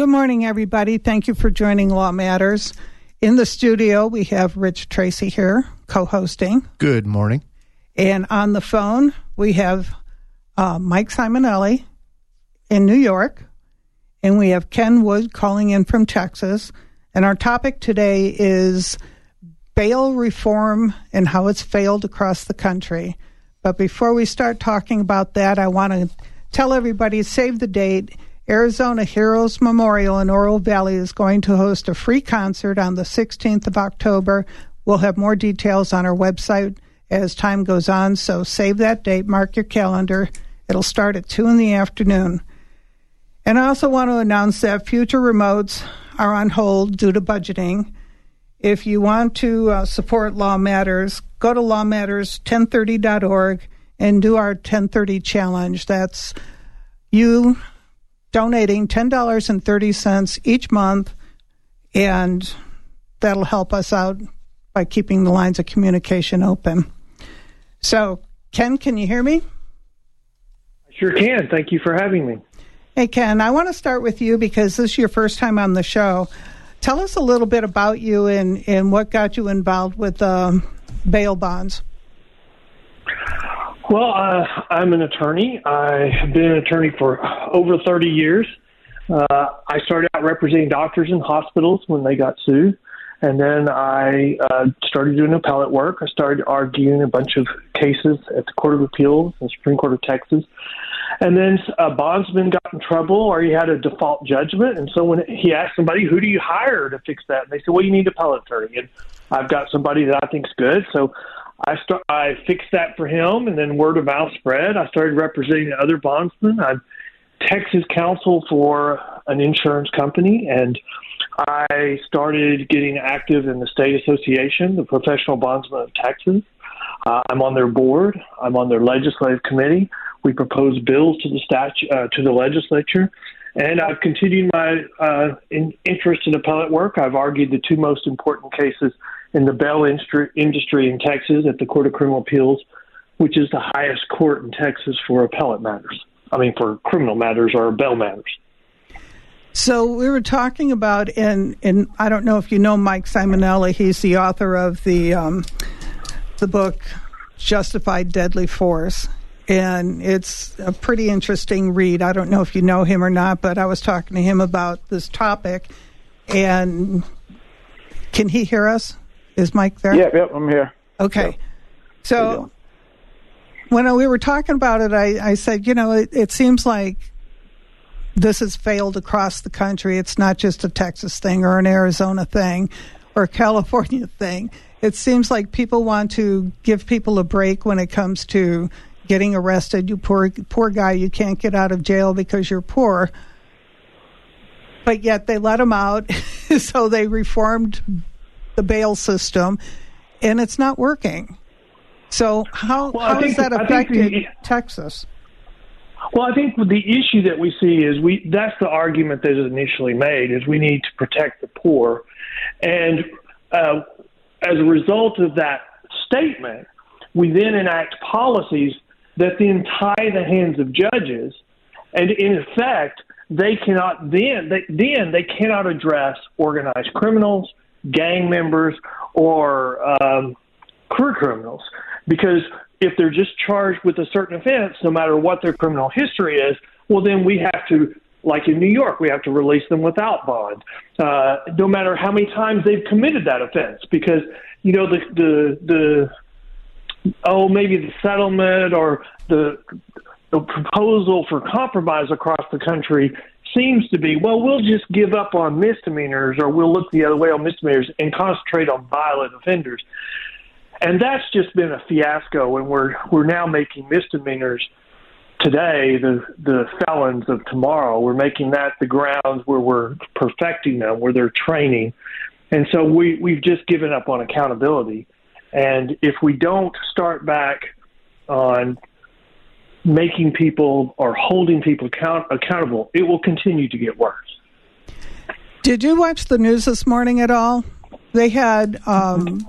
Good morning, everybody. Thank you for joining Law Matters. In the studio, we have Rich Tracy here, co hosting. Good morning. And on the phone, we have uh, Mike Simonelli in New York, and we have Ken Wood calling in from Texas. And our topic today is bail reform and how it's failed across the country. But before we start talking about that, I want to tell everybody save the date. Arizona Heroes Memorial in Oro Valley is going to host a free concert on the 16th of October. We'll have more details on our website as time goes on, so save that date, mark your calendar. It'll start at 2 in the afternoon. And I also want to announce that future remotes are on hold due to budgeting. If you want to uh, support Law Matters, go to lawmatters1030.org and do our 1030 challenge. That's you donating $10.30 each month, and that'll help us out by keeping the lines of communication open. So, Ken, can you hear me? I sure can. Thank you for having me. Hey, Ken, I want to start with you because this is your first time on the show. Tell us a little bit about you and, and what got you involved with um, bail bonds. Well, uh, I'm an attorney. I have been an attorney for over 30 years. Uh, I started out representing doctors in hospitals when they got sued. And then I uh, started doing appellate work. I started arguing a bunch of cases at the Court of Appeals and Supreme Court of Texas. And then a bondsman got in trouble or he had a default judgment. And so when he asked somebody, who do you hire to fix that? And they said, well, you need an appellate attorney. And I've got somebody that I think's good. So I start, I fixed that for him, and then word of mouth spread. I started representing other bondsmen. I'm Texas counsel for an insurance company, and I started getting active in the state association, the Professional Bondsmen of Texas. Uh, I'm on their board. I'm on their legislative committee. We propose bills to the statu- uh, to the legislature, and I've continued my uh, in- interest in appellate work. I've argued the two most important cases in the bell industry in Texas at the Court of Criminal Appeals, which is the highest court in Texas for appellate matters. I mean, for criminal matters or bell matters. So we were talking about, and and I don't know if you know Mike Simonelli. He's the author of the um, the book Justified Deadly Force, and it's a pretty interesting read. I don't know if you know him or not, but I was talking to him about this topic, and can he hear us? Is Mike there? Yep, yep, I'm here. Okay. Yep. So when we were talking about it, I, I said, you know, it, it seems like this has failed across the country. It's not just a Texas thing or an Arizona thing or a California thing. It seems like people want to give people a break when it comes to getting arrested. You poor poor guy, you can't get out of jail because you're poor. But yet they let him out, so they reformed the bail system, and it's not working. So how well, how has that affected the, Texas? Well, I think the issue that we see is we that's the argument that is initially made is we need to protect the poor, and uh, as a result of that statement, we then enact policies that then tie the hands of judges, and in effect, they cannot then they, then they cannot address organized criminals, gang members or um, career criminals. Because if they're just charged with a certain offense, no matter what their criminal history is, well, then we have to, like in New York, we have to release them without bond, uh, no matter how many times they've committed that offense. Because you know the the the oh maybe the settlement or the the proposal for compromise across the country seems to be, well, we'll just give up on misdemeanors or we'll look the other way on misdemeanors and concentrate on violent offenders. And that's just been a fiasco and we're we're now making misdemeanors today the the felons of tomorrow. We're making that the grounds where we're perfecting them, where they're training. And so we, we've just given up on accountability. And if we don't start back on making people or holding people account- accountable, it will continue to get worse. Did you watch the news this morning at all? They had, um,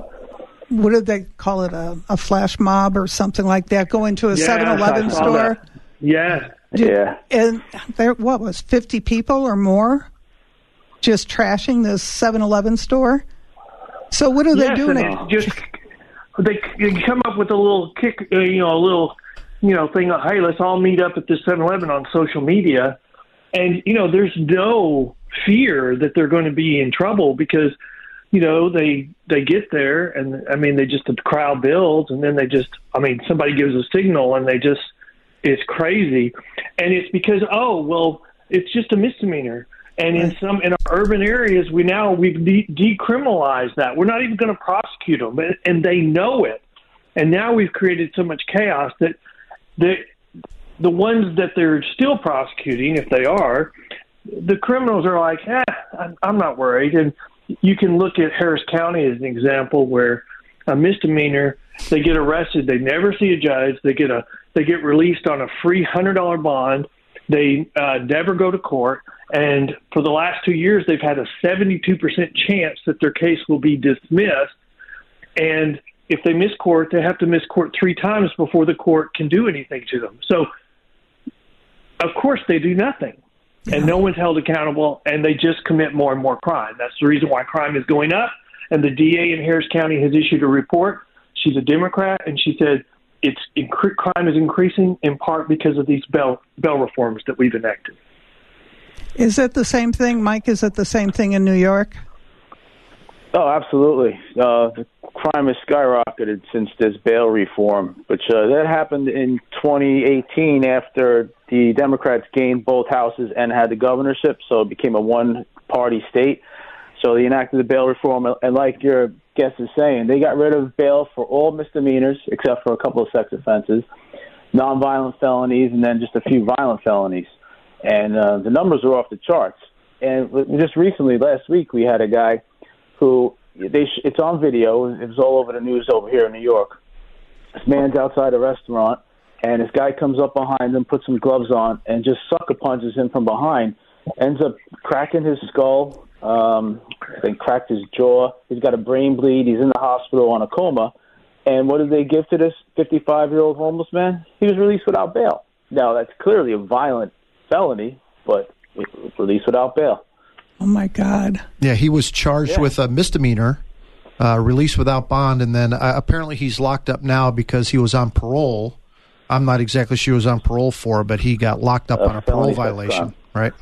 what did they call it, a, a, flash mob or something like that, go into a 7 yes, Eleven store? Yeah. yeah. And there, what was, 50 people or more? just trashing this 7-Eleven store. So what are yes, they doing? And just they, they come up with a little kick, uh, you know, a little you know thing. Of, hey, let's all meet up at this 7-Eleven on social media, and you know, there's no fear that they're going to be in trouble because you know they they get there and I mean they just the crowd builds and then they just I mean somebody gives a signal and they just it's crazy. And it's because oh well it's just a misdemeanor. And in some in our urban areas we now we've de- decriminalized that. We're not even going to prosecute them and they know it. And now we've created so much chaos that the the ones that they're still prosecuting if they are the criminals are like, eh, I'm not worried. And you can look at Harris County as an example where a misdemeanor, they get arrested, they never see a judge, they get a they get released on a free hundred dollar bond, they uh, never go to court, and for the last two years, they've had a seventy two percent chance that their case will be dismissed, and if they miss court, they have to miss court three times before the court can do anything to them. So, of course, they do nothing yeah. and no one's held accountable, and they just commit more and more crime. That's the reason why crime is going up. And the DA in Harris County has issued a report. She's a Democrat, and she said it's crime is increasing in part because of these bail bail reforms that we've enacted. Is it the same thing, Mike? Is it the same thing in New York? Oh, absolutely. Uh, the crime has skyrocketed since this bail reform, which uh, that happened in 2018 after the Democrats gained both houses and had the governorship, so it became a one-party state. So they enacted the bail reform, and like your guest is saying, they got rid of bail for all misdemeanors except for a couple of sex offenses, nonviolent felonies, and then just a few violent felonies. And uh, the numbers are off the charts. And just recently, last week, we had a guy who they sh- it's on video. It was all over the news over here in New York. This man's outside a restaurant, and this guy comes up behind him, puts some gloves on, and just sucker punches him from behind. Ends up cracking his skull, um, then cracked his jaw. He's got a brain bleed. He's in the hospital on a coma. And what did they give to this 55 year old homeless man? He was released without bail. Now, that's clearly a violent felony, but released without bail. Oh my God! Yeah, he was charged yeah. with a misdemeanor, uh, released without bond, and then uh, apparently he's locked up now because he was on parole. I'm not exactly sure he was on parole for, but he got locked up on a parole violation, right?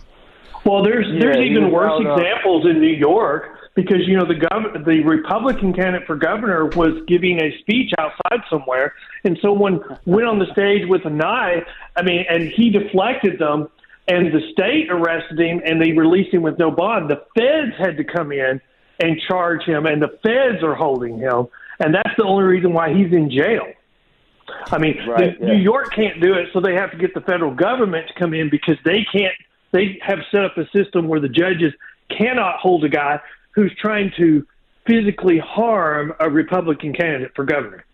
Well, there's yeah, there's even worse examples in New York because you know the gov- the Republican candidate for governor was giving a speech outside somewhere, and someone went on the stage with a knife. I mean, and he deflected them and the state arrested him and they released him with no bond. The feds had to come in and charge him, and the feds are holding him, and that's the only reason why he's in jail. I mean, right, the, yeah. New York can't do it, so they have to get the federal government to come in because they can't. They have set up a system where the judges cannot hold a guy who's trying to physically harm a Republican candidate for governor.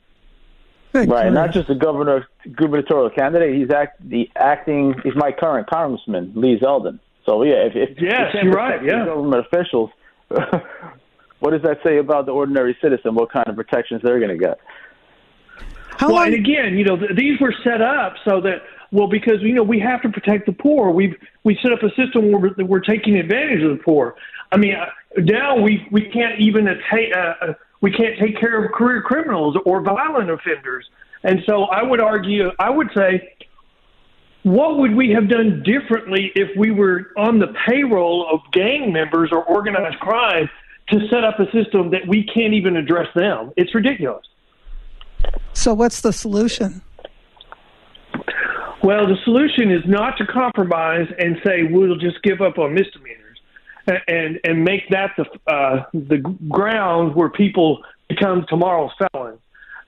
Good right, not just the governor gubernatorial candidate. He's act the acting. He's my current congressman, Lee Zeldin. So yeah, if, if yes, you're right. Yeah, government officials. what does that say about the ordinary citizen? What kind of protections they're going to get? How well, long- and again, you know, th- these were set up so that well, because you know we have to protect the poor. We've we set up a system where we're, we're taking advantage of the poor. I mean, uh, now we we can't even attain, uh, uh we can't take care of career criminals or violent offenders. And so I would argue, I would say, what would we have done differently if we were on the payroll of gang members or organized crime to set up a system that we can't even address them? It's ridiculous. So, what's the solution? Well, the solution is not to compromise and say we'll just give up on misdemeanors and and make that the uh, the ground where people become tomorrow's felons.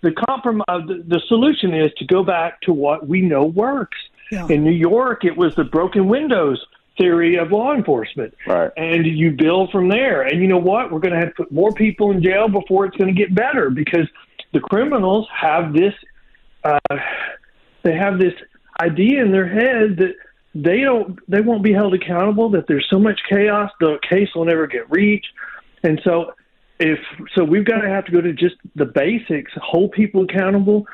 The compromise, uh, the, the solution is to go back to what we know works. Yeah. In New York, it was the broken windows theory of law enforcement, right. and you build from there. And you know what? We're going to have to put more people in jail before it's going to get better because the criminals have this. Uh, they have this idea in their head that they don't they won't be held accountable that there's so much chaos the case will never get reached. And so if so we've got to have to go to just the basics hold people accountable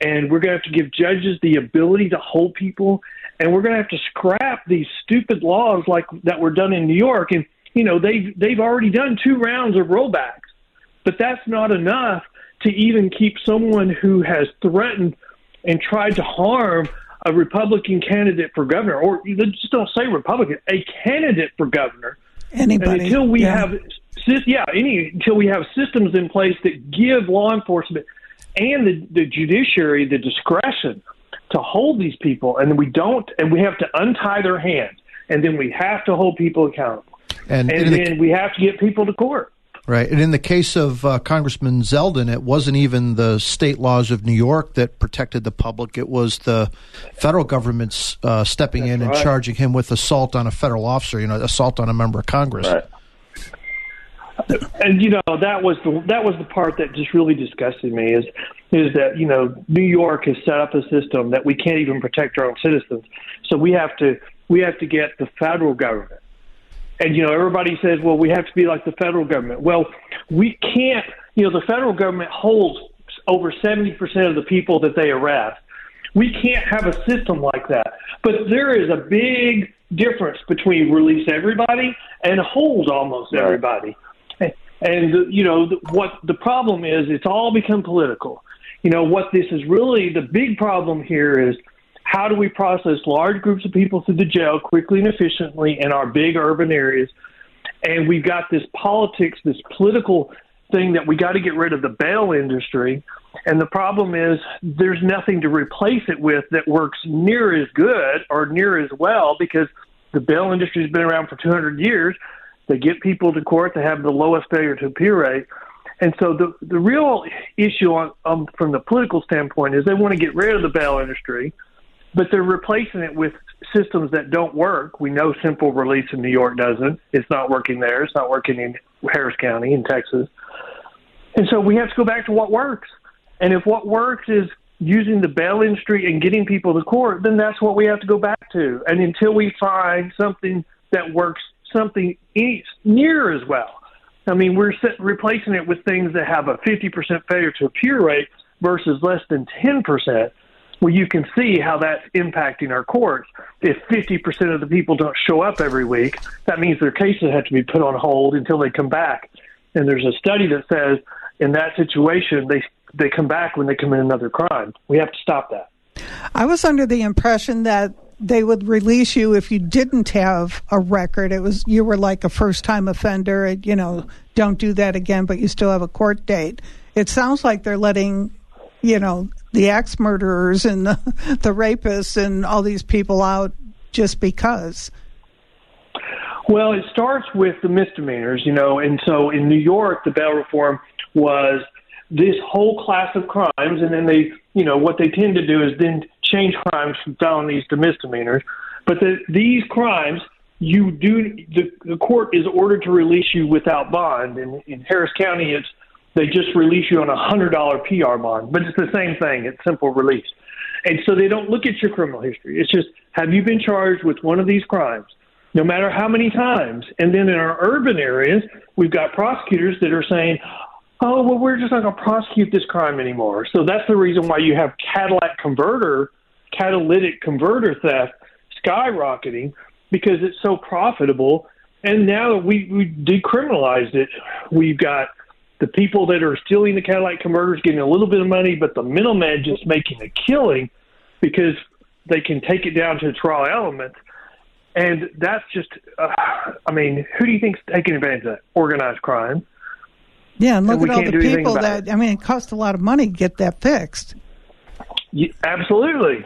and we're going to have to give judges the ability to hold people and we're going to have to scrap these stupid laws like that were done in New York. And you know, they've they've already done two rounds of rollbacks, but that's not enough to even keep someone who has threatened and tried to harm a Republican candidate for governor, or just don't say Republican, a candidate for governor. Anybody and until we yeah. have, yeah, any until we have systems in place that give law enforcement and the, the judiciary the discretion to hold these people, and we don't, and we have to untie their hands, and then we have to hold people accountable. And, and then the, we have to get people to court. Right. And in the case of uh, Congressman Zeldin, it wasn't even the state laws of New York that protected the public. It was the federal government's uh, stepping That's in and right. charging him with assault on a federal officer, you know, assault on a member of Congress. Right. And you know that was the that was the part that just really disgusted me is is that you know New York has set up a system that we can't even protect our own citizens, so we have to we have to get the federal government and you know everybody says well we have to be like the federal government. Well we can't you know the federal government holds over 70% of the people that they arrest. We can't have a system like that. But there is a big difference between release everybody and hold almost Right. everybody. And you know what the problem is it's all become political. You know what this is really the big problem here is how do we process large groups of people through the jail quickly and efficiently in our big urban areas? And we've got this politics, this political thing that we got to get rid of the bail industry. And the problem is there's nothing to replace it with that works near as good or near as well because the bail industry has been around for 200 years. They get people to court. They have the lowest failure to appear rate. And so the the real issue on, um, from the political standpoint is they want to get rid of the bail industry but they're replacing it with systems that don't work. We know simple release in New York doesn't. It's not working there. It's not working in Harris County in Texas. And so we have to go back to what works. And if what works is using the bail industry and getting people to court, then that's what we have to go back to. And until we find something that works something near as well. I mean, we're replacing it with things that have a 50% failure to appear rate versus less than 10%. Well, you can see how that's impacting our courts. If 50% of the people don't show up every week, that means their cases have to be put on hold until they come back. And there's a study that says in that situation, they they come back when they commit another crime. We have to stop that. I was under the impression that they would release you if you didn't have a record. It was you were like a first time offender. and, You know, don't do that again, but you still have a court date. It sounds like they're letting, you know, the axe murderers and the, the rapists and all these people out just because. Well, it starts with the misdemeanors, you know, and so in New York, the bail reform was this whole class of crimes, and then they, you know, what they tend to do is then change crimes from felonies to misdemeanors. But the, these crimes, you do the, the court is ordered to release you without bond. And in Harris County, it's they just release you on a hundred dollar PR bond, but it's the same thing. It's simple release, and so they don't look at your criminal history. It's just have you been charged with one of these crimes? no matter how many times. And then in our urban areas, we've got prosecutors that are saying, oh, well, we're just not going to prosecute this crime anymore. So that's the reason why you have Cadillac converter, catalytic converter theft skyrocketing because it's so profitable. And now that we, we decriminalized it, we've got the people that are stealing the Cadillac converters getting a little bit of money, but the middleman just making a killing because they can take it down to its raw elements. And that's just, uh, I mean, who do you think's taking advantage of that? Organized crime. Yeah, and look And at all the people that, I mean, it costs a lot of money to get that fixed. Yeah, absolutely.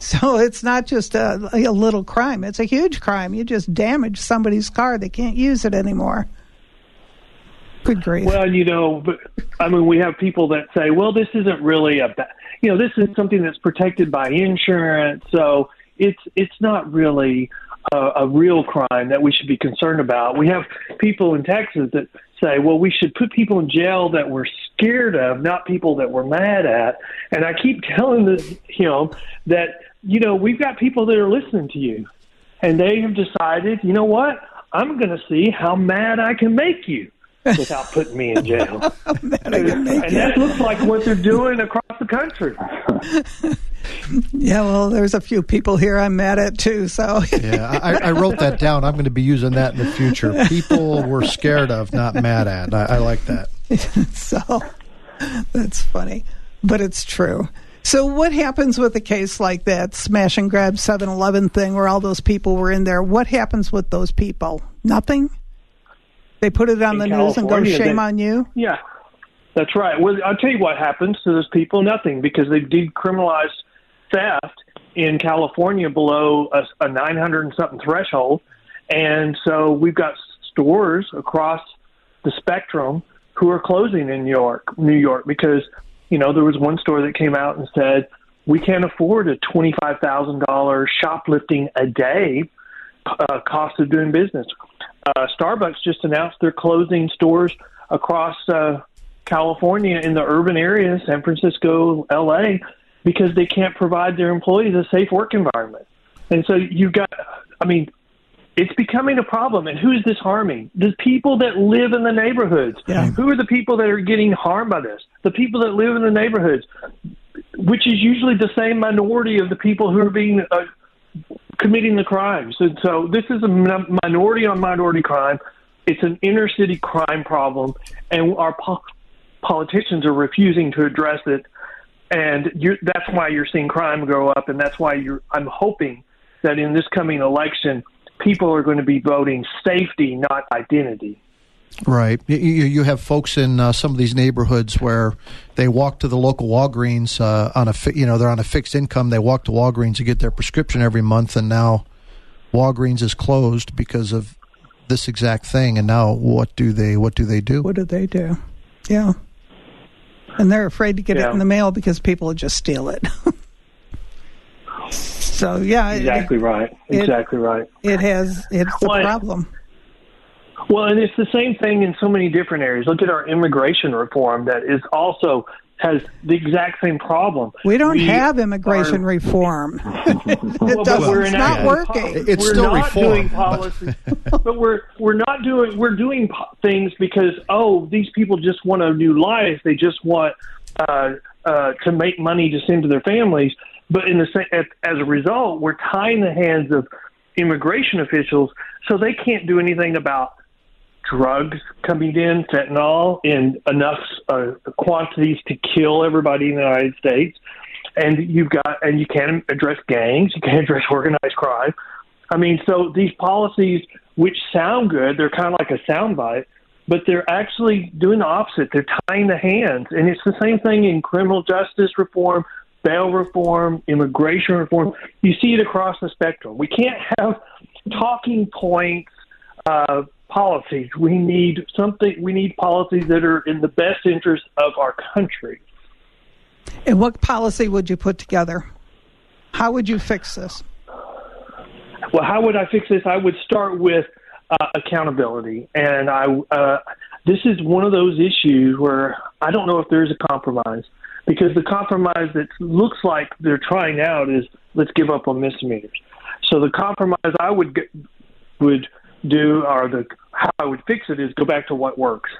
So it's not just a, a little crime, it's a huge crime. You just damage somebody's car, they can't use it anymore. Good grief. Well, you know, but I mean, we have people that say, well, this isn't really a, ba- you know, this is something that's protected by insurance, so it's it's not really a, a real crime that we should be concerned about. We have people in Texas that say, well, we should put people in jail that we're scared of, not people that we're mad at. And I keep telling this, him that you know we've got people that are listening to you, and they have decided, you know what, I'm going to see how mad I can make you without putting me in jail. and that looks like what they're doing across the country. Yeah, well, there's a few people here I'm mad at too. So yeah, I, I, wrote that down. I'm going to be using that in the future. People we're scared of, not mad at. I, I like that. so that's funny, but it's true. So, what happens with a case like that smash and grab 7 Eleven thing where all those people were in there? What happens with those people? Nothing? They put it on the California, news and go, shame they, on you? Yeah, that's right. Well, I'll tell you what happens to those people nothing because they decriminalized theft in California below a, a 900 and something threshold. And so we've got stores across the spectrum who are closing in New York, New York, because you know there was one store that came out and said we can't afford a twenty-five thousand dollars shoplifting a day uh, cost of doing business. Uh, Starbucks just announced they're closing stores across uh, California in the urban areas, San Francisco, L.A., because they can't provide their employees a safe work environment. And so you've got, I mean, it's becoming a problem. And who is this harming? The people that live in the neighborhoods. Yeah. Who are the people that are getting harmed by this? The people that live in the neighborhoods, which is usually the same minority of the people who are being uh, committing the crimes. And so this is a minority on minority crime. It's an inner city crime problem, and our po- politicians are refusing to address it. And that's why you're seeing crime go up, and that's why you're. I'm hoping that in this coming election people are going to be voting safety, not identity. Right. You, you have folks in uh, some of these neighborhoods where they walk to the local Walgreens uh, on a fi- you know they're on a fixed income. They walk to Walgreens to get their prescription every month, and now Walgreens is closed because of this exact thing. And now what do they what do they do? What do they do? Yeah. And they're afraid to get yeah. it in the mail because people will just steal it. So yeah, exactly it, right. Exactly it, right. It has it's a well, problem. Well, and it's the same thing in so many different areas. Look at our immigration reform that is also has the exact same problem. We don't we have immigration are, reform. it well, doesn't, it's not working. It's we're still not reform. doing policy, but we're we're not doing we're doing po- things because oh these people just want a new life. They just want uh, uh, to make money to send to their families. But in the as a result, we're tying the hands of immigration officials so they can't do anything about drugs coming in, fentanyl in enough uh, quantities to kill everybody in the United States. And you've got, and you can't address gangs, you can't address organized crime. I mean, so these policies, which sound good, they're kind of like a soundbite, but they're actually doing the opposite. They're tying the hands, and it's the same thing in criminal justice reform, bail reform, immigration reform. You see it across the spectrum. We can't have talking points uh, policies. We need something. We need policies that are in the best interest of our country. And what policy would you put together? How would you fix this? Well, how would I fix this? I would start with uh, accountability, and I. Uh, this is one of those issues where I don't know if there's a compromise because the compromise that looks like they're trying out is let's give up on misdemeanors. So the compromise I would get, would do, or the how I would fix it is go back to what works,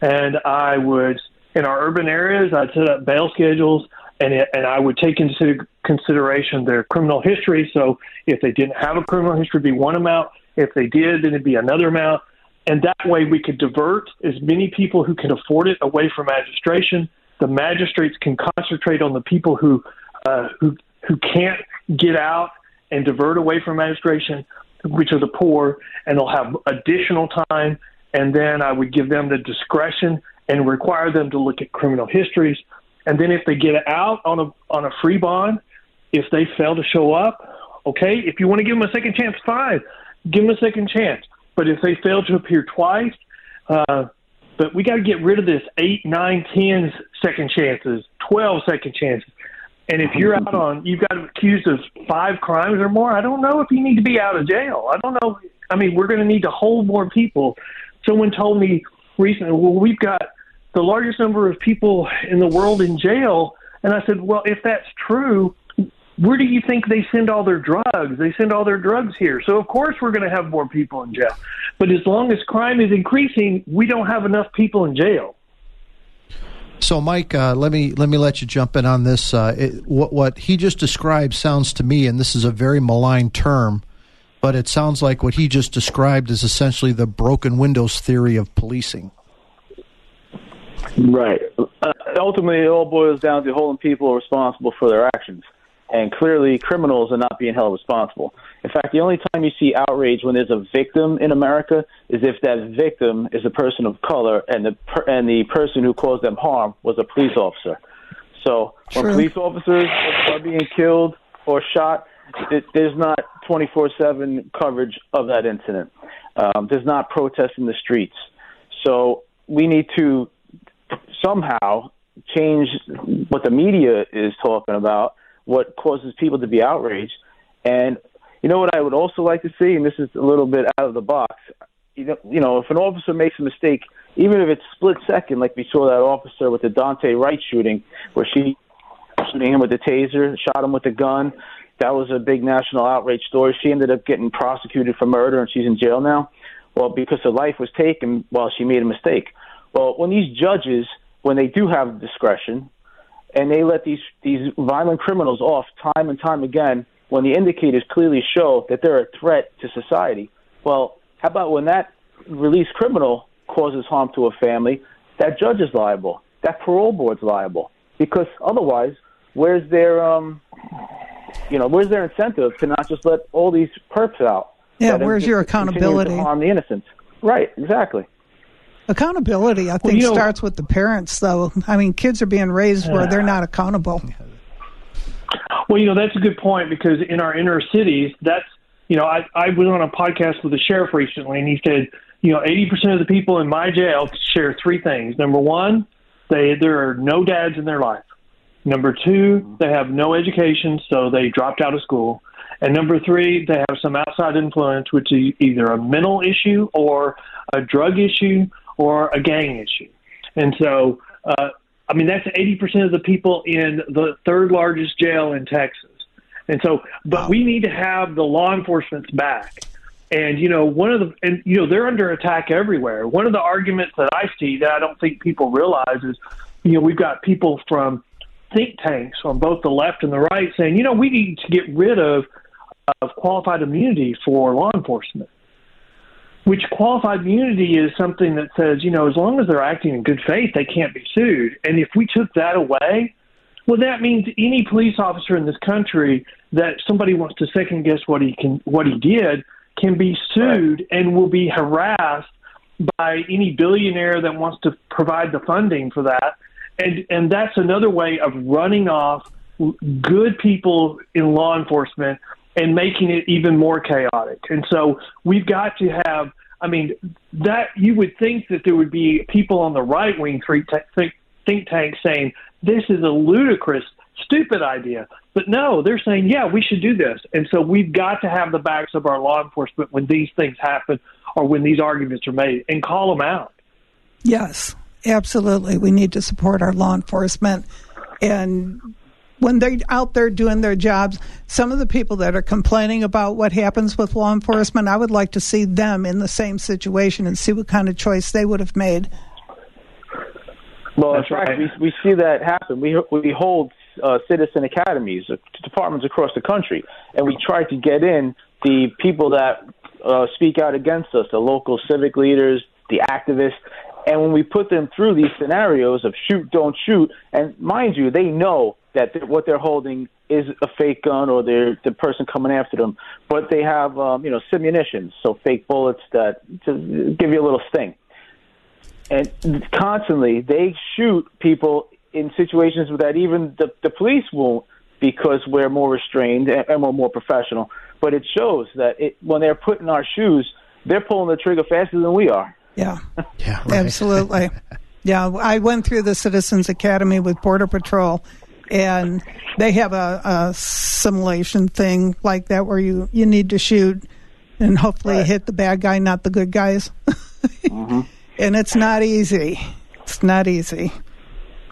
and I would in our urban areas I'd set up bail schedules, and it, and I would take into consideration their criminal history. So if they didn't have a criminal history, it'd be one amount. If they did, then it'd be another amount. And that way, we could divert as many people who can afford it away from magistration the magistrates can concentrate on the people who uh, who who can't get out and divert away from magistration, which are the poor, and they'll have additional time. And then I would give them the discretion and require them to look at criminal histories. And then if they get out on a on a free bond, if they fail to show up, okay, if you want to give them a second chance, fine, give them a second chance. But if they fail to appear twice, uh, but we got to get rid of this eight, nine, ten second chances, twelve second chances. And if you're out on, you've got accused of five crimes or more, I don't know if you need to be out of jail. I don't know. I mean, we're going to need to hold more people. Someone told me recently, well, we've got the largest number of people in the world in jail. And I said, well, if that's true, where do you think they send all their drugs? They send all their drugs here. So, of course, we're going to have more people in jail. But as long as crime is increasing, we don't have enough people in jail. So, Mike, uh, let me let me let you jump in on this. Uh, it, what what he just described sounds to me, and this is a very malign term, but it sounds like what he just described is essentially the broken windows theory of policing. Right. Uh, ultimately, it all boils down to holding people responsible for their actions. And clearly, criminals are not being held responsible. In fact, the only time you see outrage when there's a victim in America is if that victim is a person of color and the per- and the person who caused them harm was a police officer. So when True. police officers are being killed or shot, it, there's not 24/7 coverage of that incident. Um, there's not protests in the streets. So we need to somehow change what the media is talking about, what causes people to be outraged. And you know what I would also like to see, and this is a little bit out of the box. You know, you know, if an officer makes a mistake, even if it's split second, like we saw that officer with the Daunte Wright shooting, where she shooting him with the taser, shot him with the gun. That was a big national outrage story. She ended up getting prosecuted for murder, and she's in jail now. Well, because her life was taken while she made a mistake. Well, when these judges, when they do have discretion, and they let these these violent criminals off time and time again, when the indicators clearly show that they're a threat to society. Well, how about when that released criminal causes harm to a family, that judge is liable, that parole board's liable, because otherwise, where's their um, you know, where's their incentive to not just let all these perps out? Yeah, where's your continue to accountability? harm the innocents. Right, exactly. Accountability, I think, you know- starts with the parents, though. I mean, kids are being raised where they're not accountable. Well, you know, that's a good point because in our inner cities, that's, you know, I, I was on a podcast with the sheriff recently and he said, you know, 80% of the people in my jail share three things. Number one, they, there are no dads in their life. Number two, they have no education, so they dropped out of school. And number three, they have some outside influence, which is either a mental issue or a drug issue or a gang issue. And so, uh, I mean, that's 80% of the people in the third largest jail in Texas. And so, but we need to have the law enforcement's back. And, you know, one of the, and, you know, they're under attack everywhere. One of the arguments that I see that I don't think people realize is, you know, we've got people from think tanks on both the left and the right saying, you know, we need to get rid of, of qualified immunity for law enforcement which qualified immunity is something that says, you know, as long as they're acting in good faith, they can't be sued. And if we took that away, well, that means any police officer in this country that somebody wants to second guess what he can, what he did, can be sued and will be harassed by any billionaire that wants to provide the funding for that. And and that's another way of running off good people in law enforcement and making it even more chaotic. And so we've got to have. I mean, that you would think that there would be people on the right wing think, think, tank saying this is a ludicrous, stupid idea. But no, they're saying, yeah, we should do this. And so we've got to have the backs of our law enforcement when these things happen or when these arguments are made and call them out. Yes, absolutely. We need to support our law enforcement. And when they're out there doing their jobs, some of the people that are complaining about what happens with law enforcement, I would like to see them in the same situation and see what kind of choice they would have made. Well, That's right. we, we see that happen. We we hold uh, citizen academies, uh, departments across the country, and we try to get in the people that uh, speak out against us, the local civic leaders, the activists, and when we put them through these scenarios of shoot, don't shoot, and mind you, they know that th- what they're holding is a fake gun or they're the person coming after them, but they have um, you know simunitions, so fake bullets that to give you a little sting and constantly they shoot people in situations that even the, the police won't because we're more restrained and, and we're more professional. But it shows that it, when they're put in our shoes, they're pulling the trigger faster than we are. Yeah, Yeah, right. absolutely. yeah, I went through the Citizens Academy with Border Patrol, and they have a, a simulation thing like that where you, you need to shoot and hopefully Right. hit the bad guy, not the good guys. And it's not easy. It's not easy.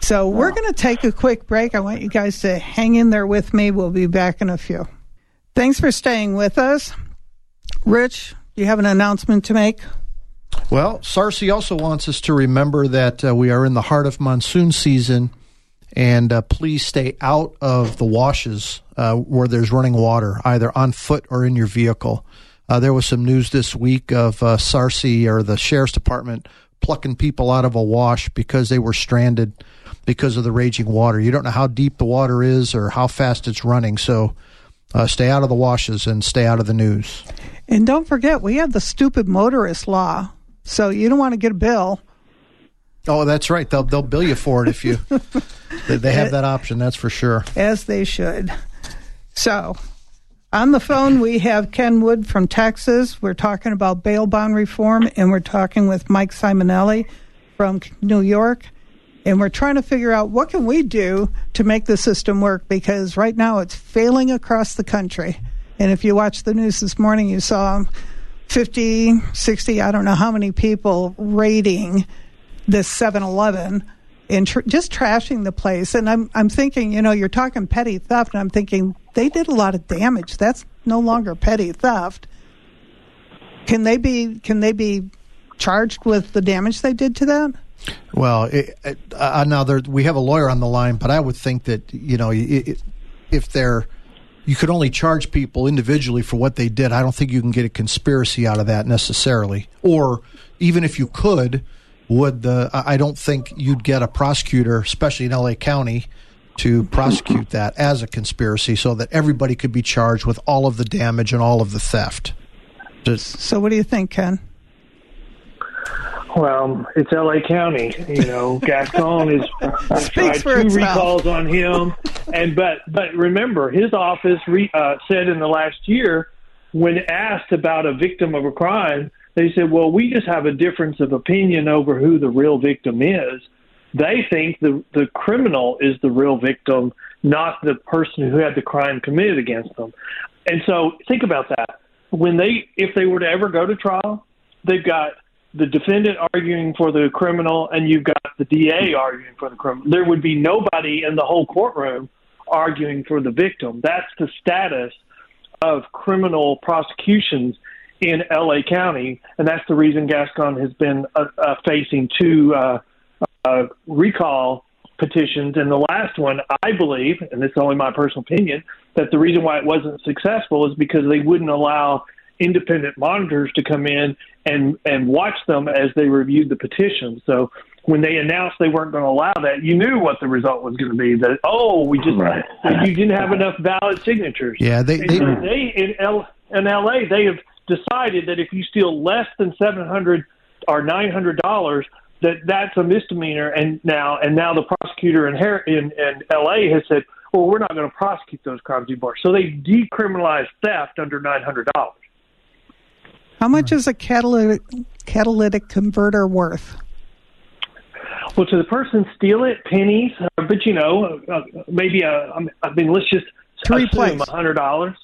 So we're going to take a quick break. I want you guys to hang in there with me. We'll be back in a few. Thanks for staying with us. Rich, do you have an announcement to make? Well, Sarcy also wants us to remember that uh, we are in the heart of monsoon season, and uh, please stay out of the washes uh, where there's running water, either on foot or in your vehicle. Uh, there was some news this week of uh, or the sheriff's department plucking people out of a wash because they were stranded because of the raging water. You don't know how deep the water is or how fast it's running, so uh, stay out of the washes and stay out of the news. And don't forget, we have the stupid motorist law, so you don't want to get a bill. Oh, that's right. They'll they'll bill you for it if you they have that option. That's for sure. As they should. So, on the phone we have Ken Wood from Texas. We're talking about bail bond reform, and we're talking with Mike Simonelli from New York and we're trying to figure out what can we do to make the system work because right now it's failing across the country and if you watch the news this morning you saw 50 60 i don't know how many people raiding this 7-eleven and tr- just trashing the place and i'm i'm thinking you know you're talking petty theft and i'm thinking they did a lot of damage that's no longer petty theft can they be can they be charged with the damage they did to that well, it, it, uh, now there, we have a lawyer on the line, but I would think that you know it, if they're you could only charge people individually for what they did. I don't think you can get a conspiracy out of that necessarily. Or even if you could, would the I don't think you'd get a prosecutor, especially in LA County, to prosecute that as a conspiracy so that everybody could be charged with all of the damage and all of the theft. Just, so what do you think, Ken? Well, it's L.A. County. You know, Gascon is tried two itself. recalls on him, and but but remember, his office re, uh, said in the last year, when asked about a victim of a crime, they said, "Well, we just have a difference of opinion over who the real victim is. They think the the criminal is the real victim, not the person who had the crime committed against them." And so, think about that. When they, if they were to ever go to trial, they've got the defendant arguing for the criminal and you've got the DA arguing for the criminal. There would be nobody in the whole courtroom arguing for the victim. That's the status of criminal prosecutions in LA County, and that's the reason Gascon has been uh, uh, facing two uh, uh, recall petitions. And the last one, I believe, and it's only my personal opinion, that the reason why it wasn't successful is because they wouldn't allow independent monitors to come in and and watch them as they reviewed the petition. So when they announced they weren't going to allow that, you knew what the result was going to be. That oh, we just right. you didn't have enough valid signatures. Yeah, they they, they in L, in L.A. they have decided that if you steal less than seven hundred or nine hundred dollars, that that's a misdemeanor. And now and now the prosecutor in in, in L.A. has said, well, we're not going to prosecute those crimes anymore. So they decriminalized theft under nine hundred dollars. How much is a catalytic catalytic converter worth? Well, to the person steal it, pennies. Uh, but you know, uh, maybe a, I mean, let's just assume hundred dollars.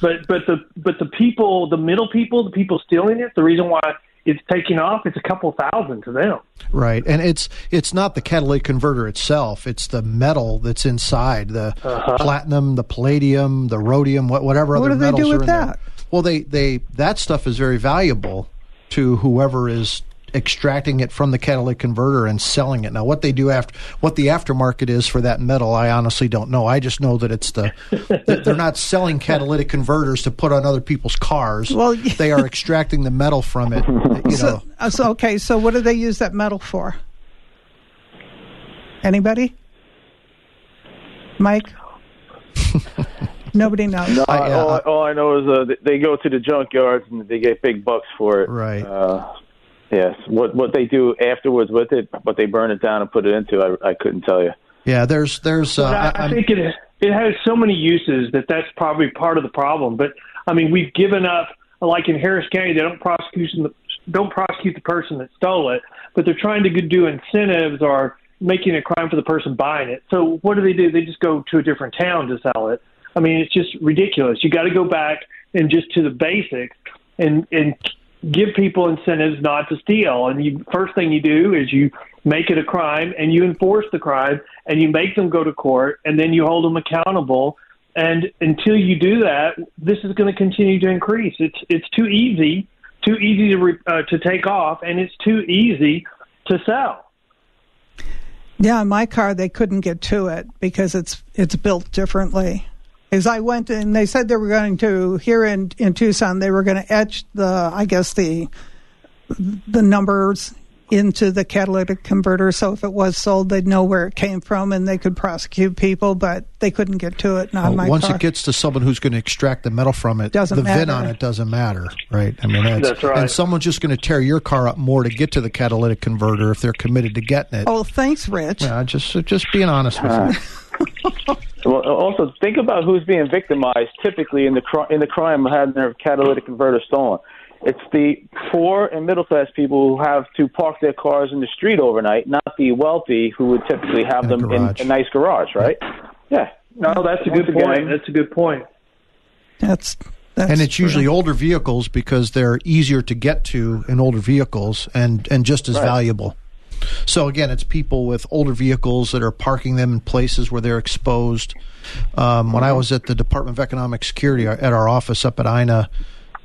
But but the but the people, the middle people, the people stealing it, the reason why it's taking off, it's a couple thousand to them. Right, and it's it's not the catalytic converter itself; it's the metal that's inside the uh-huh. platinum, the palladium, the rhodium, what, whatever what other metals do are in that? there. Well, they, they that stuff is very valuable to whoever is extracting it from the catalytic converter and selling it. Now, what they do after what the aftermarket is for that metal, I honestly don't know. I just know that it's the they're not selling catalytic converters to put on other people's cars. Well, they are extracting the metal from it. You so, know. so okay, so what do they use that metal for? Anybody? Mike? Nobody knows. No, I, all, I, all, I know is uh, they go to the junkyards and they get big bucks for it. Right. Uh, yes. What what they do afterwards with it, what they burn it down and put it into, I, I couldn't tell you. Yeah, there's there's. Uh, I, I think it it has so many uses that that's probably part of the problem. But I mean, we've given up. Like in Harris County, they don't prosecute the, don't prosecute the person that stole it, but they're trying to do incentives or making a crime for the person buying it. So what do they do? They just go to a different town to sell it. I mean, it's just ridiculous. You got to go back and just to the basics and and give people incentives not to steal. And you first thing you do is you make it a crime and you enforce the crime and you make them go to court and then you hold them accountable. And until you do that, this is going to continue to increase. It's it's too easy too easy to re, uh, to take off, and it's too easy to sell. Yeah, in my car they couldn't get to it because it's it's built differently. As I went and they said they were going to here in in Tucson they were going to etch the I guess the the numbers into the catalytic converter. So if it was sold they'd know where it came from and they could prosecute people but they couldn't get to it not well, my once car. it gets to someone who's going to extract the metal from it Doesn't the VIN on it doesn't matter right? I mean that's, That's right. and someone's just going to tear your car up more to get to the catalytic converter if they're committed to getting it. Oh thanks rich. Yeah, just just being honest with you Well, also think about who's being victimized typically in the cri- in the crime of having their catalytic converter stolen. It's the poor and middle class people who have to park their cars in the street overnight, not the wealthy who would typically have In them in a nice garage, right? Yeah. No, that's a Once good point. again- That's a good point. that's that's and it's true. usually older vehicles because they're easier to get to in older vehicles and and just as Right. valuable so again it's people with older vehicles that are parking them in places where they're exposed. Um, when i was at the department of economic security at our office up at ina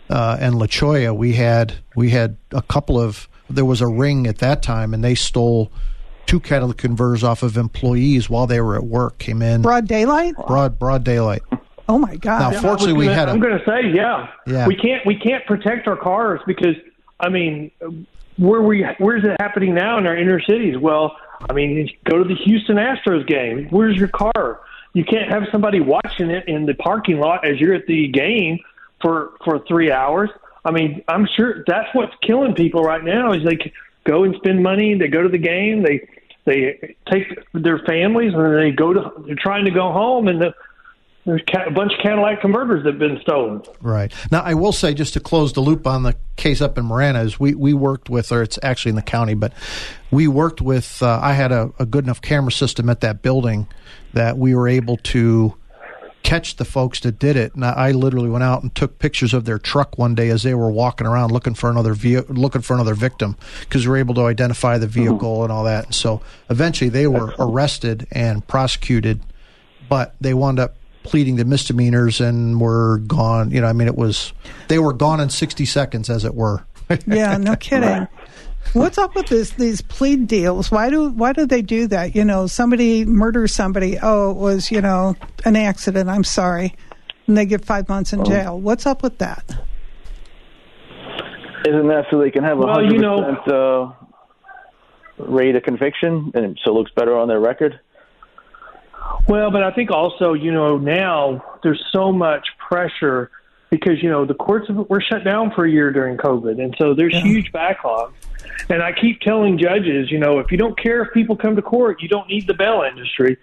uh, and La Cholla we had we had a couple of there was a ring at that time and they stole two catalytic converters off of employees while they were at work came in. Broad daylight? Broad broad daylight. Oh my god. Now, Yeah, Fortunately, I was we gonna- had a- I'm going to say, yeah. Yeah. We can't we can't protect our cars because I mean, where we where is it happening now in our inner cities? Well, I mean, go to the Houston Astros game. Where's your car? You can't have somebody watching it in the parking lot as you're at the game for for three hours. I mean, I'm sure that's what's killing people right now. Is they go and spend money. They go to the game. They they take their families and they go to. They're trying to go home and the there's a bunch of Cadillac converters that have been stolen. Right. Now, I will say, just to close the loop on the case up in Marana, is we, we worked with, or it's actually in the county, but we worked with, uh, I had a, a good enough camera system at that building that we were able to catch the folks that did it. And I I literally went out and took pictures of their truck one day as they were walking around looking for another ve- looking for another victim because we were able to identify the vehicle and all that. And so eventually they were arrested and prosecuted, but they wound up pleading the misdemeanors and were gone. You know, I mean, it was they were gone in sixty seconds, as it were. Yeah, no kidding. What's up with this these plea deals? Why do why do they do that? You know, somebody murders somebody. Oh, it was you know an accident. I'm sorry, and they get five months in jail. What's up with that? Isn't that so they can have a Well, hundred you know- percent uh, rate of conviction, and so it looks better on their record? Well, but I think also, you know, now there's so much pressure because, you know, the courts were shut down for a year during COVID. And so there's huge backlogs. And I keep telling judges, you know, if you don't care if people come to court, you don't need the bail industry.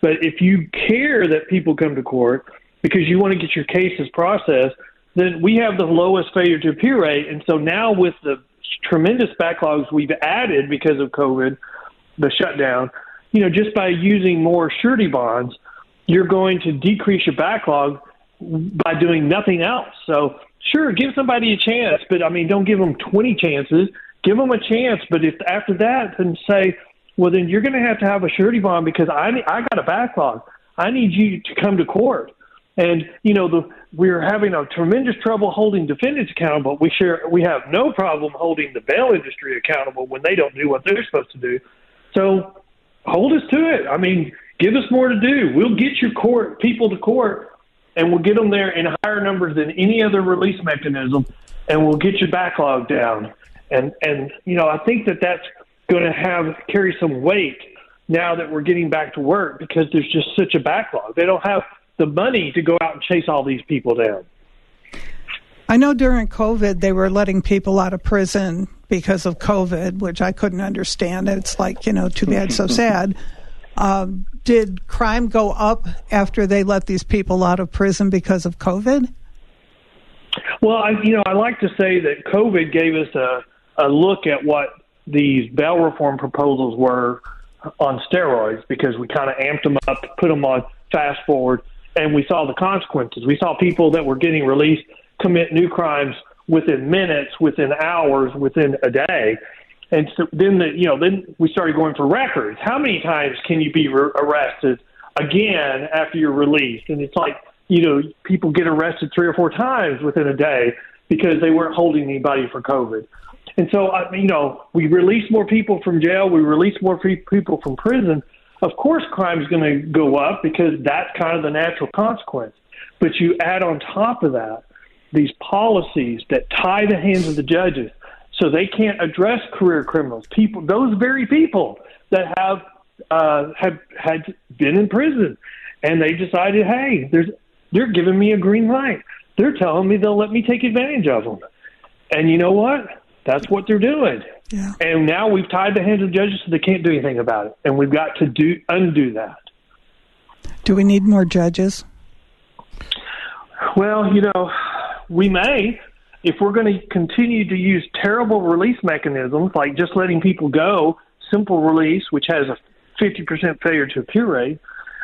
But if you care that people come to court because you want to get your cases processed, then we have the lowest failure to appear rate. And so now with the tremendous backlogs we've added because of COVID, the shutdown, you know, just by using more surety bonds, you're going to decrease your backlog by doing nothing else. So, sure, give somebody a chance, but I mean, don't give them 20 chances. Give them a chance, but if after that, then say, well, then you're going to have to have a surety bond because I I got a backlog. I need you to come to court. And you know, the we're having a tremendous trouble holding defendants accountable. We share we have no problem holding the bail industry accountable when they don't do what they're supposed to do. So hold us to it. I mean, give us more to do. We'll get your court people to court, and we'll get them there in higher numbers than any other release mechanism, and we'll get your backlog down. And and you know, I think that that's going to have carry some weight now that we're getting back to work because there's just such a backlog. They don't have the money to go out and chase all these people down. I know during COVID they were letting people out of prison because of COVID, which I couldn't understand. It's like you know, too bad, so sad. Um, did crime go up after they let these people out of prison because of COVID? Well, I, you know, I like to say that COVID gave us a, a look at what these bail reform proposals were on steroids because we kind of amped them up, put them on fast forward, and we saw the consequences. We saw people that were getting released commit new crimes within minutes, within hours, within a day. And so then, the, you know, then we started going for records. How many times can you be re- arrested again after you're released? And it's like, you know, people get arrested three or four times within a day because they weren't holding anybody for COVID. And so, you know, we release more people from jail, we release more people from prison. Of course, crime is going to go up because that's kind of the natural consequence. But you add on top of that these policies that tie the hands of the judges so they can't address career criminals, people, those very people that have uh, have had been in prison, and they decided, hey, there's they're giving me a green light. They're telling me they'll let me take advantage of them, and you know what? That's what they're doing. Yeah. And now we've tied the hands of judges so they can't do anything about it, and we've got to do undo that. Do we need more judges? Well, you know, we may if we're going to continue to use terrible release mechanisms like just letting people go, simple release, which has a 50% failure to appear rate.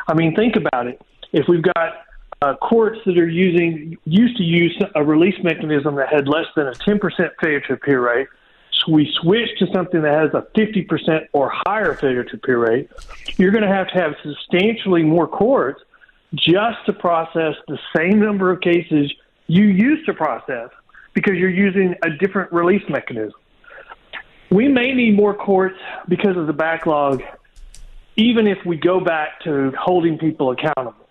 I mean, think about it. If we've got uh, courts that are using used to use a release mechanism that had less than a 10% failure to appear rate, so we switch to something that has a 50% or higher failure to appear rate, you're going to have to have substantially more courts just to process the same number of cases you used to process because you're using a different release mechanism. We may need more courts because of the backlog, even if we go back to holding people accountable.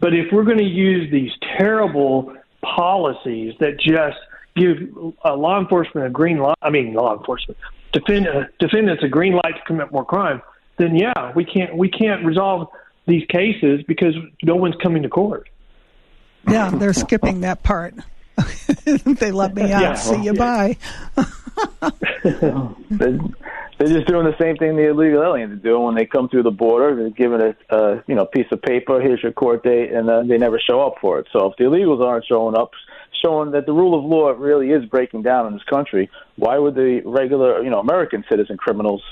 But if we're going to use these terrible policies that just give uh, law enforcement a green light, I mean, law enforcement, defend, uh, defendants a green light to commit more crime, then yeah, we can't we can't resolve these cases because no one's coming to court. Yeah, they're skipping that part. they let me out. Yeah, See you bye. they're, they're just doing the same thing the illegal aliens are doing when they come through the border. They're given a uh, you know piece of paper. Here's your court date, and uh, they never show up for it. So if the illegals aren't showing up, showing that the rule of law really is breaking down in this country, why would the regular you know American citizen criminals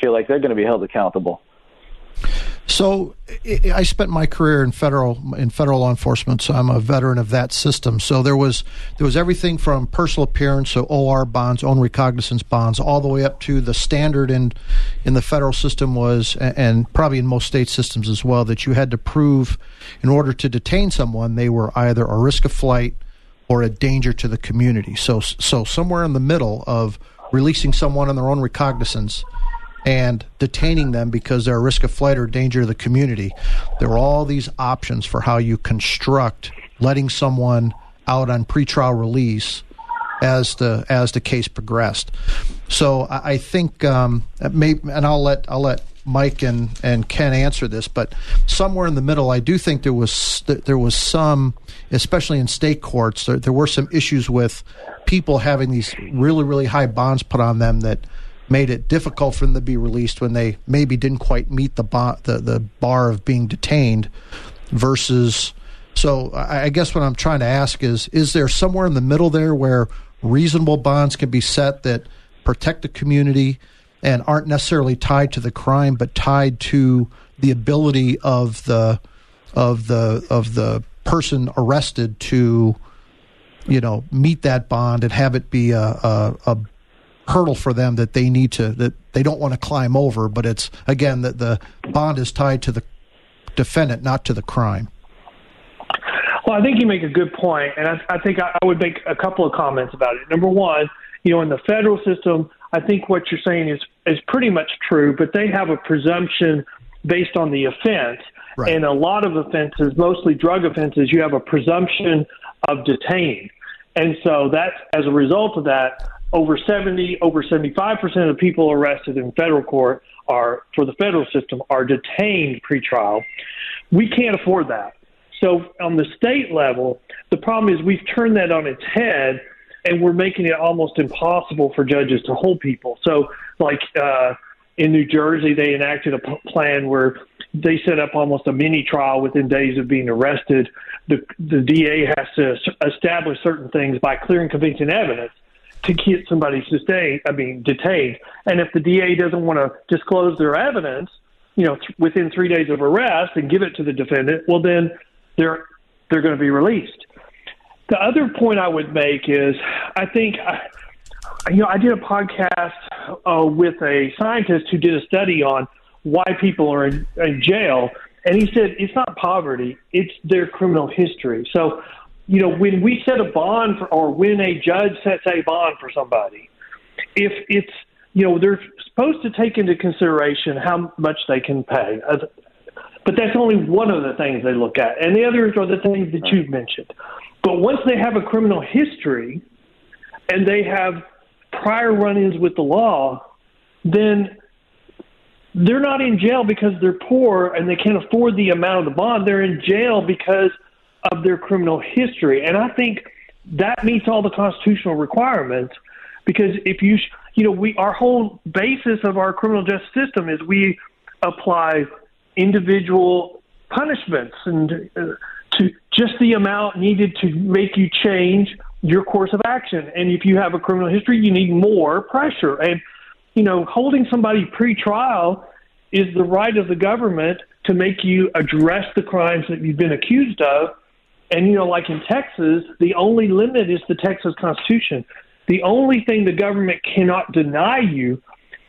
feel like they're going to be held accountable? So I spent my career in federal in federal law enforcement, so I'm a veteran of that system. So there was there was everything from personal appearance, so OR bonds, own recognizance bonds, all the way up to the standard in in the federal system was, and probably in most state systems as well, that you had to prove in order to detain someone they were either a risk of flight or a danger to the community. So so somewhere in the middle of releasing someone on their own recognizance and detaining them because they're a risk of flight or danger to the community. There are all these options for how you construct letting someone out on pretrial release as the as the case progressed. So I, I think um, maybe, and I'll let I'll let Mike and, and Ken answer this, but somewhere in the middle, I do think there was there was some, especially in state courts, there, there were some issues with people having these really really high bonds put on them that made it difficult for them to be released when they maybe didn't quite meet the bar, the, the bar of being detained versus so I guess what I'm trying to ask is is there somewhere in the middle there where reasonable bonds can be set that protect the community and aren't necessarily tied to the crime but tied to the ability of the of the of the person arrested to you know meet that bond and have it be a, a, a hurdle for them that they need to that they don't want to climb over. But it's again that the bond is tied to the defendant, not to the crime. Well, I think you make a good point, and I, I think I, I would make a couple of comments about it. Number one, you know, in the federal system, I think what you're saying is is pretty much true, but they have a presumption based on the offense. Right. And a lot of offenses, mostly drug offenses, you have a presumption of detaining. And so that, as a result of that, over 70, over 75% of the people arrested in federal court are, for the federal system, are detained pretrial. We can't afford that. So on the state level, the problem is we've turned that on its head and we're making it almost impossible for judges to hold people. So, like uh, in New Jersey, they enacted a p- plan where they set up almost a mini trial within days of being arrested. The, the DA has to establish certain things by clearing convincing evidence to get somebody sustained, I mean, detained. And if the DA doesn't want to disclose their evidence, you know, th- within three days of arrest and give it to the defendant, well, then they're they're going to be released. The other point I would make is, I think, I, you know, I did a podcast uh, with a scientist who did a study on why people are in, in jail, and he said it's not poverty; it's their criminal history. So you know, when we set a bond for, or when a judge sets a bond for somebody, if it's, you know, they're supposed to take into consideration how much they can pay. But that's only one of the things they look at. And the others are the things that you've mentioned. But once they have a criminal history and they have prior run ins with the law, then they're not in jail because they're poor and they can't afford the amount of the bond. They're in jail because of their criminal history. And I think that meets all the constitutional requirements because if you, you know, we, our whole basis of our criminal justice system is we apply individual punishments and uh, to just the amount needed to make you change your course of action. And if you have a criminal history, you need more pressure. And, you know, holding somebody pre-trial is the right of the government to make you address the crimes that you've been accused of and, you know, like in Texas, the only limit is the Texas Constitution. The only thing the government cannot deny you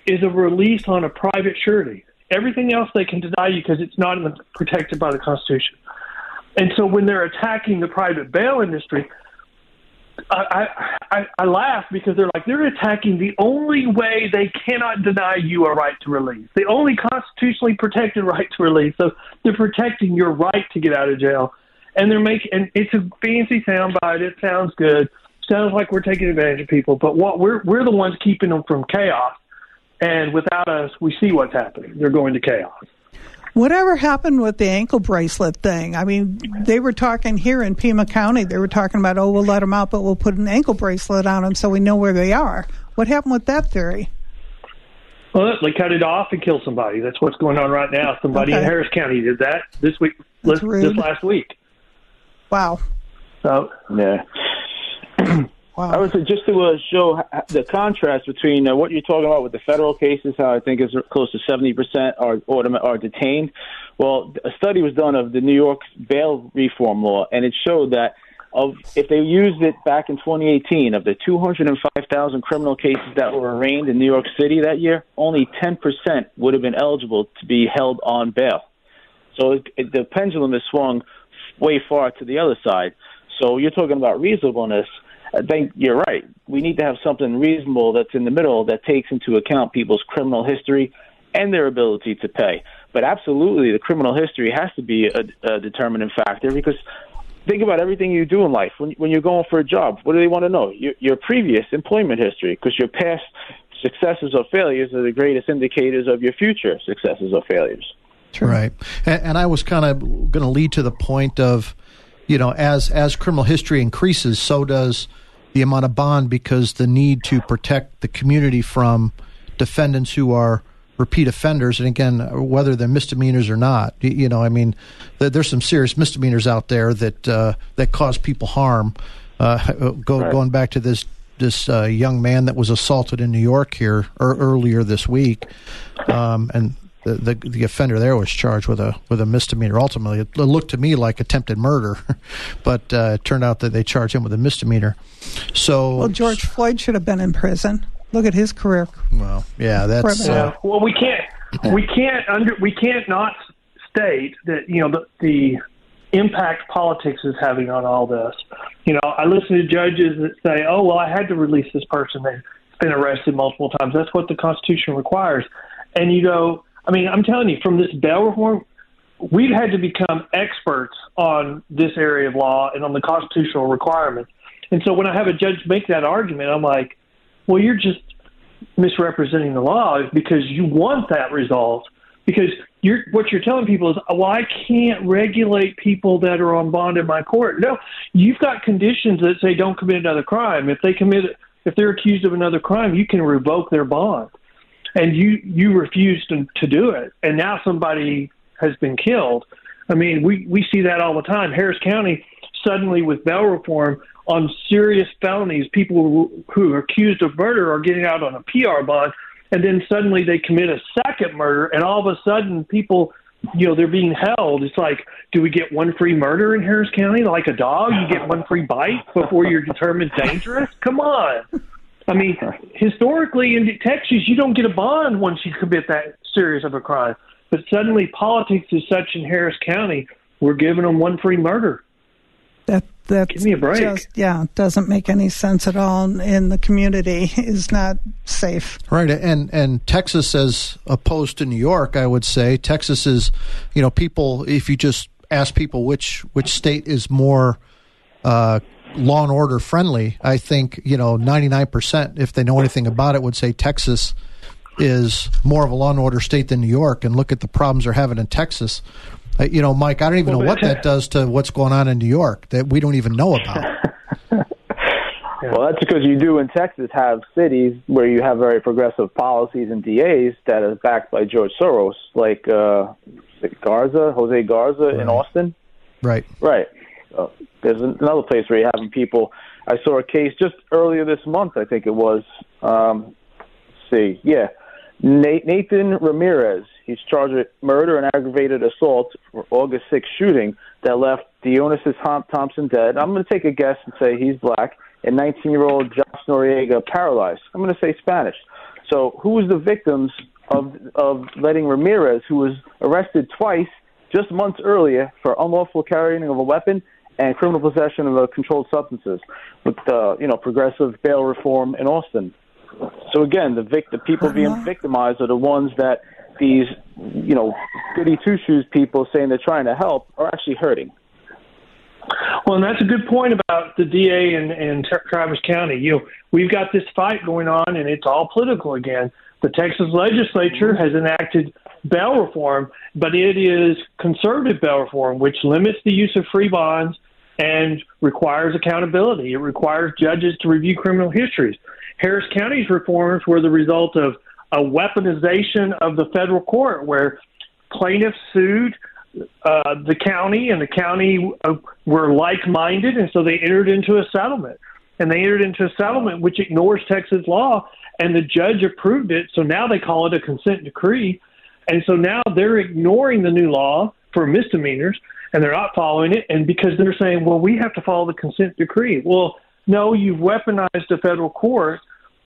is a release on a private surety. Everything else they can deny you because it's not protected by the Constitution. And so when they're attacking the private bail industry, I, I, I laugh because they're like they're attacking the only way they cannot deny you a right to release, the only constitutionally protected right to release. So they're protecting your right to get out of jail and they're making and it's a fancy soundbite. It sounds good. Sounds like we're taking advantage of people, but what we're we're the ones keeping them from chaos. And without us, we see what's happening. They're going to chaos. Whatever happened with the ankle bracelet thing? I mean, they were talking here in Pima County. They were talking about, oh, we'll let them out, but we'll put an ankle bracelet on them so we know where they are. What happened with that theory? Well, they cut it off and kill somebody. That's what's going on right now. Somebody okay. in Harris County did that this week, this, this last week. Wow. So yeah. wow. I would say just to uh, show the contrast between uh, what you're talking about with the federal cases, how I think is close to 70% are are detained. Well, a study was done of the New York bail reform law, and it showed that of if they used it back in 2018, of the 205,000 criminal cases that were arraigned in New York City that year, only 10% would have been eligible to be held on bail. So it, it, the pendulum has swung way far to the other side. So you're talking about reasonableness. I think you're right. We need to have something reasonable that's in the middle that takes into account people's criminal history and their ability to pay. But absolutely, the criminal history has to be a, a determining factor because think about everything you do in life. When, when you're going for a job, what do they want to know? Your, your previous employment history, because your past successes or failures are the greatest indicators of your future successes or failures. True. Right. And, and I was kind of going to lead to the point of, you know, as as criminal history increases, so does the amount of bond because the need to protect the community from defendants who are repeat offenders, and again, whether they're misdemeanors or not, you know, I mean, there's some serious misdemeanors out there that uh, that cause people harm. Uh, go, right. Going back to this this uh, young man that was assaulted in New York here er, earlier this week, um, and the, the, the offender there was charged with a with a misdemeanor. Ultimately, it looked to me like attempted murder, but uh, it turned out that they charged him with a misdemeanor. So, well, George Floyd should have been in prison. Look at his career. Well, yeah, that's uh, well, we can't we can't under we can't not state that you know the, the impact politics is having on all this. You know, I listen to judges that say, "Oh, well, I had to release this person. They've been arrested multiple times. That's what the Constitution requires." And you go, I mean, I'm telling you, from this bail reform, we've had to become experts on this area of law and on the constitutional requirements. And so when I have a judge make that argument, I'm like, well, you're just misrepresenting the law because you want that result. Because you're, what you're telling people is, well, I can't regulate people that are on bond in my court. No, you've got conditions that say don't commit another crime. If they commit, if they're accused of another crime, you can revoke their bond and you you refused to, to do it, and now somebody has been killed. I mean, we we see that all the time. Harris County suddenly with bail reform on serious felonies, people who, who are accused of murder are getting out on a PR bond, and then suddenly they commit a second murder, and all of a sudden people you know they're being held. It's like do we get one free murder in harris county? Like a dog you get one free bite before you're determined dangerous? Come on I mean, historically in Texas, you don't get a bond once you commit that serious of a crime. But suddenly, politics is such in Harris County, we're giving them one free murder. That that Give me a break. Just, yeah, doesn't make any sense at all, and in the community is not safe. Right, and and Texas, as opposed to New York, I would say Texas is, you know, people. If you just ask people which which state is more uh, law and order friendly, I think you know ninety nine percent, if they know anything about it, would say Texas is more of a law and order state than New York. And look at the problems they're having in Texas. Uh, you know, Mike, I don't even well, know what that does to what's going on in New York that we don't even know about. Well, that's because you do in Texas have cities where you have very progressive policies and DAs that is backed by George Soros, like uh, Garza, Jose Garza right. in Austin. Right. Right. Uh, there's another place where you're having people. I saw a case just earlier this month, I think it was. Um, see, yeah, Nathan Ramirez. He's charged with murder and aggravated assault for August 6th shooting that left Dionysus Thompson dead. I'm going to take a guess and say he's black, and 19-year-old Josh Noriega paralyzed. I'm going to say Spanish. So, who was the victims of of letting Ramirez, who was arrested twice just months earlier for unlawful carrying of a weapon and criminal possession of controlled substances, with uh, you know progressive bail reform in Austin? So again, the vic- the people being uh-huh. victimized are the ones that these, you know, goody two shoes people saying they're trying to help are actually hurting. Well, and that's a good point about the DA and, and Travis County. You know, we've got this fight going on, and it's all political again. The Texas legislature has enacted bail reform, but it is conservative bail reform, which limits the use of free bonds and requires accountability. It requires judges to review criminal histories. Harris County's reforms were the result of a weaponization of the federal court where plaintiffs sued uh, the county, and the county uh, were like minded, and so they entered into a settlement. And they entered into a settlement which ignores Texas law, and the judge approved it. So now they call it a consent decree. And so now they're ignoring the new law for misdemeanors, and they're not following it. And because they're saying, well, we have to follow the consent decree. Well, no, you've weaponized the federal court,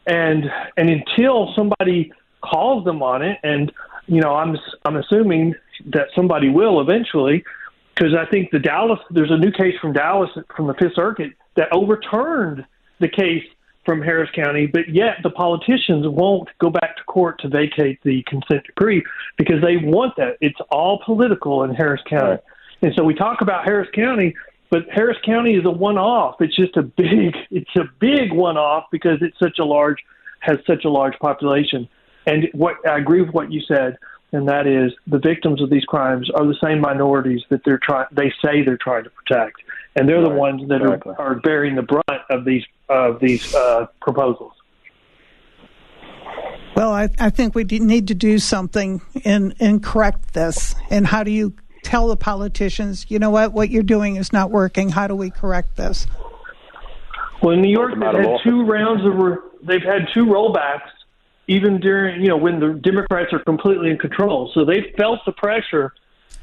and and until somebody calls them on it, and you know, I'm I'm assuming that somebody will eventually, because I think the Dallas there's a new case from Dallas from the Fifth Circuit that overturned the case from Harris County, but yet the politicians won't go back to court to vacate the consent decree because they want that. It's all political in Harris County. Right. And so we talk about Harris County, but Harris County is a one-off. It's just a big, it's a big one-off because it's such a large, has such a large population. And what I agree with what you said, and that is the victims of these crimes are the same minorities that they're trying, they say they're trying to protect, and they're right. the ones that exactly. are, are bearing the brunt of these of these uh, proposals. Well, I, I think we need to do something and, and correct this. And how do you tell the politicians, you know what, what you're doing is not working. How do we correct this? Well, in New York, they've had two rounds of re- they've had two rollbacks, even during you know when the Democrats are completely in control. So they've felt the pressure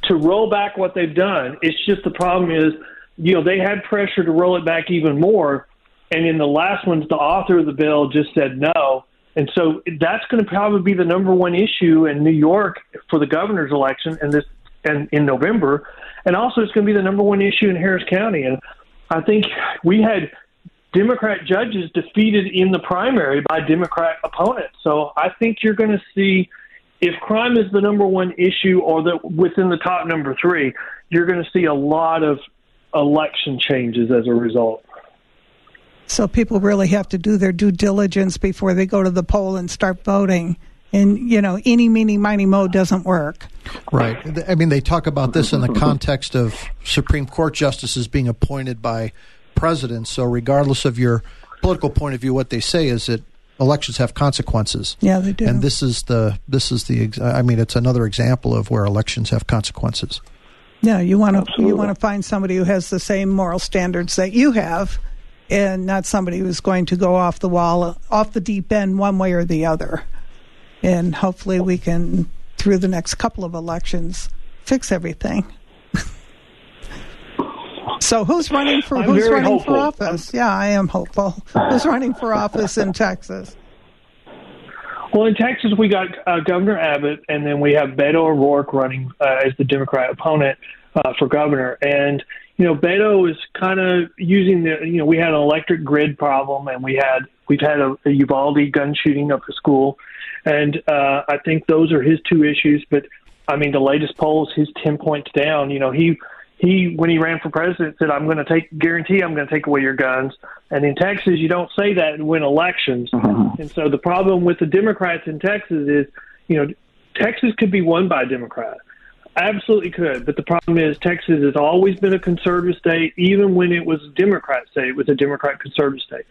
to roll back what they've done. It's just the problem is, you know, they had pressure to roll it back even more, and in the last ones, the author of the bill just said no. And so that's going to probably be the number one issue in New York for the governor's election and this and in November, and also it's going to be the number one issue in Harris County. And I think we had Democrat judges defeated in the primary by Democrat opponents. So I think you're going to see if crime is the number one issue or the within the top number three, you're going to see a lot of election changes as a result. So people really have to do their due diligence before they go to the poll and start voting and you know any meeny miny mo doesn't work. Right. I mean they talk about this in the context of supreme court justices being appointed by presidents. So regardless of your political point of view what they say is that elections have consequences. Yeah they do. And this is the this is the i mean it's another example of where elections have consequences. Yeah you want to you want to find somebody who has the same moral standards that you have and not somebody who's going to go off the wall off the deep end one way or the other and hopefully we can, through the next couple of elections, fix everything. so who's running for I'm who's running hopeful. for office? Yeah, I am hopeful. who's running for office in Texas? Well, in Texas, we got uh, Governor Abbott, and then we have Beto O'Rourke running uh, as the Democrat opponent uh, for governor. And you know, Beto is kind of using the, you know, we had an electric grid problem and we had, we've had a, a Uvalde gun shooting up the school. And uh, I think those are his two issues. But I mean, the latest polls, he's 10 points down. You know, he, he, when he ran for president, said, I'm going to take, guarantee I'm going to take away your guns. And in Texas, you don't say that and win elections. Mm-hmm. And so the problem with the Democrats in Texas is, you know, Texas could be won by a Democrat Absolutely could, but the problem is Texas has always been a conservative state, even when it was a Democrat state. It was a Democrat conservative state.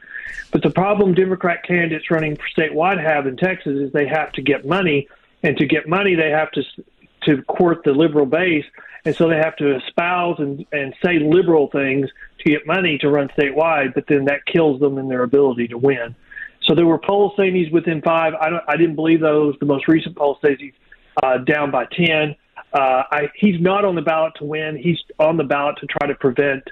But the problem Democrat candidates running statewide have in Texas is they have to get money, and to get money they have to to court the liberal base, and so they have to espouse and, and say liberal things to get money to run statewide. But then that kills them in their ability to win. So there were polls saying he's within five. I don't. I didn't believe those. The most recent poll says he's uh, down by ten. Uh, I, he's not on the ballot to win. He's on the ballot to try to prevent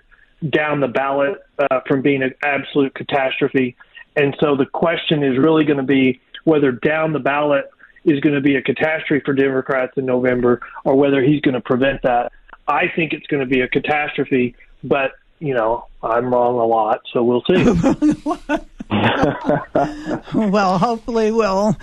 down the ballot uh, from being an absolute catastrophe. And so the question is really going to be whether down the ballot is going to be a catastrophe for Democrats in November or whether he's going to prevent that. I think it's going to be a catastrophe, but you know, I'm wrong a lot, so we'll see. well, hopefully we'll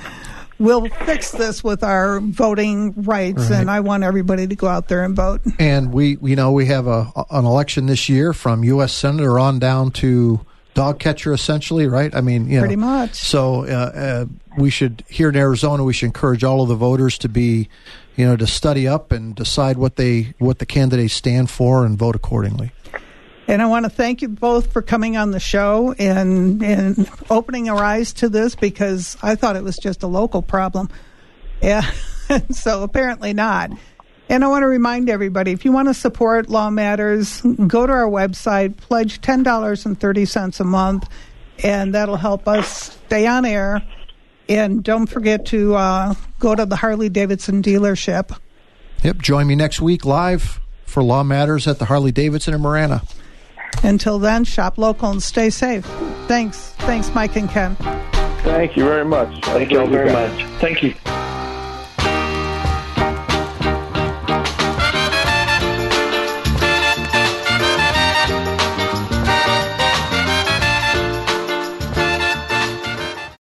we'll fix this with our voting rights, right. and I want everybody to go out there and vote. And we, you know, we have a an election this year from U.S. senator on down to dog catcher, essentially, right? I mean, you pretty much. So uh, uh, we should here in Arizona, we should encourage all of the voters to be, you know, to study up and decide what they what the candidates stand for and vote accordingly. And I want to thank you both for coming on the show and, and opening our eyes to this because I thought it was just a local problem. Yeah, so apparently not. And I want to remind everybody if you want to support Law Matters, go to our website, pledge $10.30 a month, and that'll help us stay on air. And don't forget to uh, go to the Harley Davidson dealership. Yep, join me next week live for Law Matters at the Harley Davidson in Marana. Until then, shop local and stay safe. Thanks. Thanks, Mike and Ken. Thank you very much. Thank you very much. Thank you.